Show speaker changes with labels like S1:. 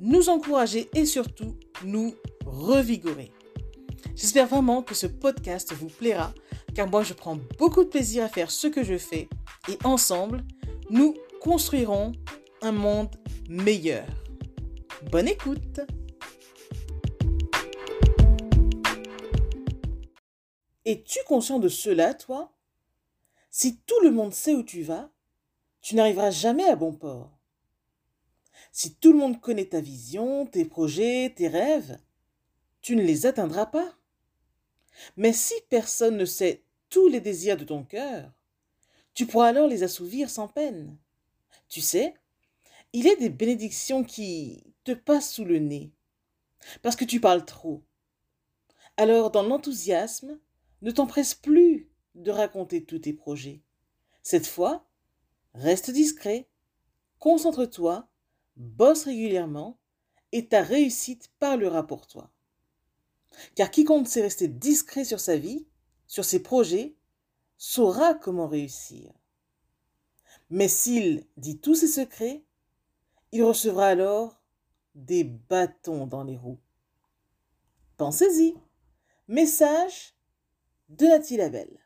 S1: nous encourager et surtout nous revigorer. J'espère vraiment que ce podcast vous plaira car moi je prends beaucoup de plaisir à faire ce que je fais et ensemble, nous construirons un monde meilleur. Bonne écoute Es-tu conscient de cela, toi? Si tout le monde sait où tu vas, tu n'arriveras jamais à bon port. Si tout le monde connaît ta vision, tes projets, tes rêves, tu ne les atteindras pas. Mais si personne ne sait tous les désirs de ton cœur, tu pourras alors les assouvir sans peine. Tu sais, il y a des bénédictions qui te passent sous le nez, parce que tu parles trop. Alors, dans l'enthousiasme, ne t'empresse plus de raconter tous tes projets. Cette fois, reste discret, concentre-toi, bosse régulièrement, et ta réussite parlera pour toi. Car quiconque sait rester discret sur sa vie, sur ses projets, saura comment réussir. Mais s'il dit tous ses secrets, il recevra alors des bâtons dans les roues. Pensez-y. Message de Nathalie Labelle.